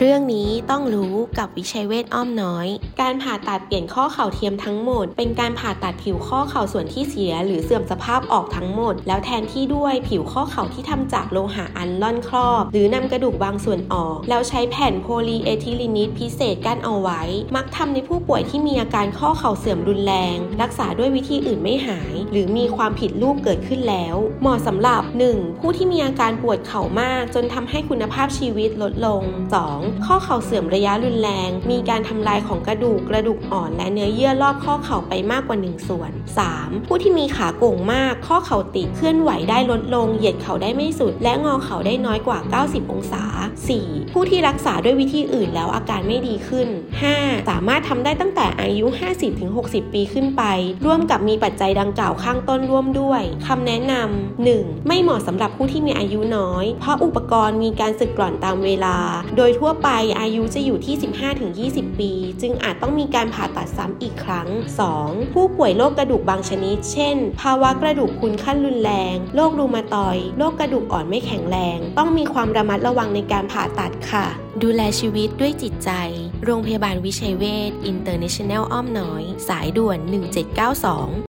เรื่องนี้ต้องรู้กับวิชัยเวทอ้อมน้อย การผ่าตัดเปลี่ยนข้อเข่าเทียมทั้งหมด เป็นการผ่าตัดผิวข้อเข่าส่วนที่เสีย หรือเสื่อมสภาพออกทั้งหมด แล้วแทนที่ด้วยผิวข้อเข่าที่ทำจากโลหะอัลลอยครอบ หรือนำกระดูกบางส่วนออก แล้วใช้แผ่นโพลีเอทิลินิสพิเศษกั้นเอาไว้ มักทำในผู้ป่วยที่มีอาการข้อเข่าเสื่อมรุนแรง รักษาด้วยวิธีอื่นไม่หาย หรือมีความผิดรูปเกิดขึ้นแล้ว เหมาะสำหรับ 1. ผู้ที่มีอาการปวดเข่ามาก จนทำให้คุณภาพชีวิตลดลง 2. ข้อเข่าเสื่อมระยะรุนแรง มีการทำลายของกระดูกกระดูกอ่อน และเนื้อเยื่อรอบข้อเข่าไปมากกว่า 1 ส่วน 3. ผู้ที่มีขาโก่งมาก ข้อเข่าติดเคลื่อนไหวได้ลดลง เหยียดเข่าได้ไม่สุด และงอเข่าได้น้อยกว่า 90 องศา 4. ผู้ที่รักษาด้วยวิธีอื่นแล้วอาการไม่ดีขึ้น 5. สามารถทำได้ตั้งแต่อายุ 50-60 ปีขึ้นไป ร่วมกับมีปัจจัยดังกล่าวข้างต้นร่วมด้วยคำแนะนำ 1. ไม่เหมาะสำหรับผู้ที่มีอายุน้อย เพราะอุปกรณ์มีการสึกกร่อนตามเวลา โดยทั่วไปอายุจะอยู่ที่ 15-20 ปี จึงอาจต้องมีการผ่าตัดซ้ำอีกครั้ง 2. ผู้ป่วยโรคกระดูกบางชนิด เช่น ภาวะกระดูกคุณขั้นรุนแรง โรครูมาตอย โรคกระดูกอ่อนไม่แข็งแรง ต้องมีความระมัดระวังในการผ่าตัดค่ะ ดูแลชีวิตด้วยจิตใจ โรงพยาบาลวิชัยเวชอินเตอร์เนชั่นแนลอ้อมน้อย สายด่วน 1792